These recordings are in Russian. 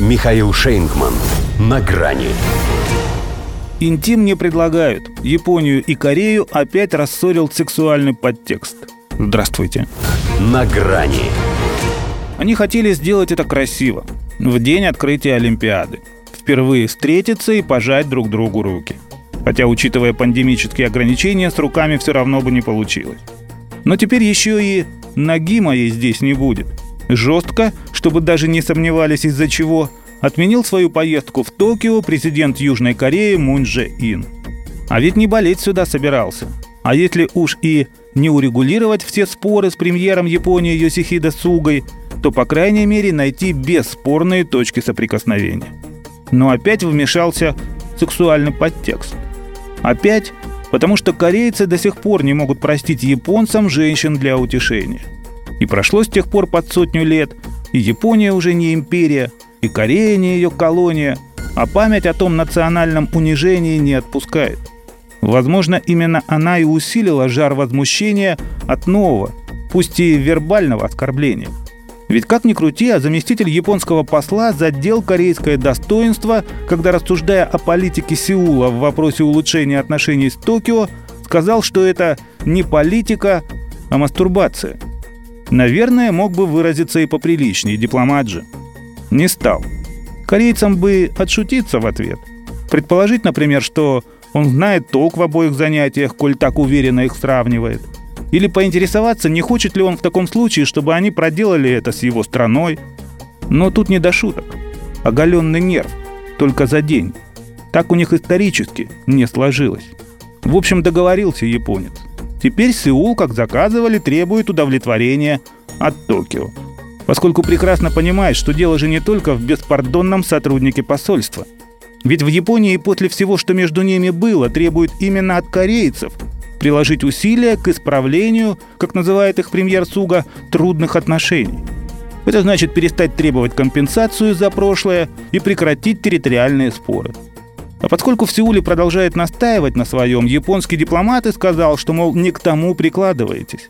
Михаил Шейнгман. На грани. Интим не предлагают. Японию и Корею опять рассорил сексуальный подтекст. Здравствуйте. На грани. Они хотели сделать это красиво. В день открытия Олимпиады. Впервые встретиться и пожать друг другу руки. Хотя, учитывая пандемические ограничения, с руками все равно бы не получилось. Но теперь еще и ноги моей здесь не будет. Жестко, чтобы даже не сомневались из-за чего, отменил свою поездку в Токио президент Южной Кореи Мун Дже Ин. А ведь не болеть сюда собирался. А если уж и не урегулировать все споры с премьером Японии Йосихида Сугой, то, по крайней мере, найти бесспорные точки соприкосновения. Но опять вмешался сексуальный подтекст. Опять потому что корейцы до сих пор не могут простить японцам женщин для утешения. И прошло с тех пор под сотню лет, и Япония уже не империя, и Корея не ее колония, а память о том национальном унижении не отпускает. Возможно, именно она и усилила жар возмущения от нового, пусть и вербального оскорбления – ведь как ни крути, а заместитель японского посла задел корейское достоинство, когда, рассуждая о политике Сеула в вопросе улучшения отношений с Токио, сказал, что это не политика, а мастурбация. Наверное, мог бы выразиться и поприличнее, дипломат же. Не стал. Корейцам бы отшутиться в ответ. Предположить, например, что он знает толк в обоих занятиях, коль так уверенно их сравнивает – или поинтересоваться, не хочет ли он в таком случае, чтобы они проделали это с его страной. Но тут не до шуток. Оголенный нерв. Только за день. Так у них исторически не сложилось. В общем, договорился японец. Теперь Сеул, как заказывали, требует удовлетворения от Токио. Поскольку прекрасно понимает, что дело же не только в беспардонном сотруднике посольства. Ведь в Японии после всего, что между ними было, требует именно от корейцев – приложить усилия к исправлению, как называет их премьер Суга, трудных отношений. Это значит перестать требовать компенсацию за прошлое и прекратить территориальные споры. А поскольку в Сеуле продолжает настаивать на своем, японский дипломат и сказал, что, мол, не к тому прикладываетесь.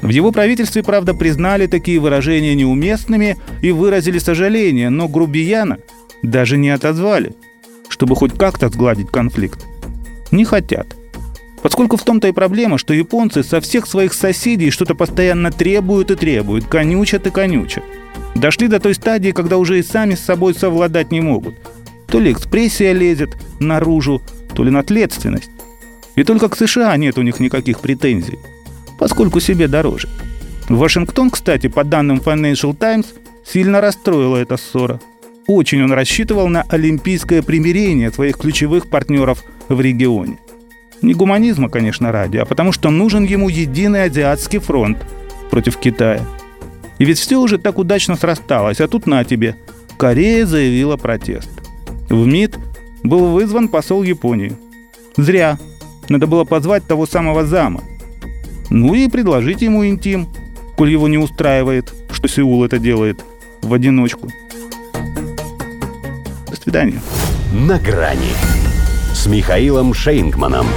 В его правительстве, правда, признали такие выражения неуместными и выразили сожаление, но грубияна даже не отозвали, чтобы хоть как-то сгладить конфликт. Не хотят – Поскольку в том-то и проблема, что японцы со всех своих соседей что-то постоянно требуют и требуют, конючат и конючат. Дошли до той стадии, когда уже и сами с собой совладать не могут. То ли экспрессия лезет наружу, то ли наследственность. И только к США нет у них никаких претензий, поскольку себе дороже. Вашингтон, кстати, по данным Financial Times, сильно расстроила эта ссора. Очень он рассчитывал на олимпийское примирение своих ключевых партнеров в регионе. Не гуманизма, конечно, ради, а потому что нужен ему единый азиатский фронт против Китая. И ведь все уже так удачно срасталось, а тут на тебе. Корея заявила протест. В МИД был вызван посол Японии. Зря. Надо было позвать того самого зама. Ну и предложить ему интим, коль его не устраивает, что Сеул это делает в одиночку. До свидания. На грани с Михаилом Шейнгманом.